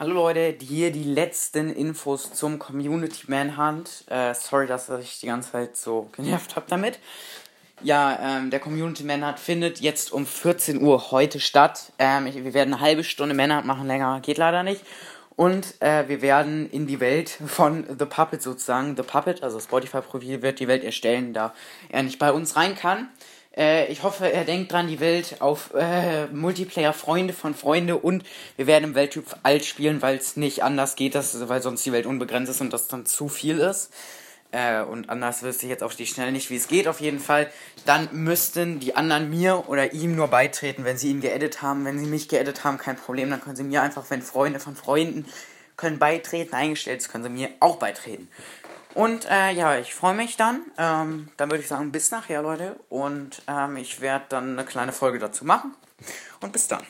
Hallo Leute, hier die letzten Infos zum Community Manhunt. Äh, sorry, dass ich die ganze Zeit so genervt habe damit. Ja, ähm, der Community Manhunt findet jetzt um 14 Uhr heute statt. Ähm, ich, wir werden eine halbe Stunde Manhunt machen, länger geht leider nicht. Und äh, wir werden in die Welt von The Puppet sozusagen, The Puppet, also Spotify-Profil, wird die Welt erstellen, da er nicht bei uns rein kann. Äh, ich hoffe, er denkt dran, die Welt auf äh, Multiplayer Freunde von Freunde und wir werden im Welttyp alt spielen, weil es nicht anders geht, dass, weil sonst die Welt unbegrenzt ist und das dann zu viel ist. Äh, und anders wüsste ich jetzt auf die Schnelle nicht, wie es geht, auf jeden Fall. Dann müssten die anderen mir oder ihm nur beitreten, wenn sie ihn geedit haben. Wenn sie mich geedit haben, kein Problem. Dann können sie mir einfach, wenn Freunde von Freunden können beitreten, eingestellt, können sie mir auch beitreten. Und äh, ja, ich freue mich dann. Ähm, dann würde ich sagen, bis nachher, Leute. Und ähm, ich werde dann eine kleine Folge dazu machen. Und bis dann.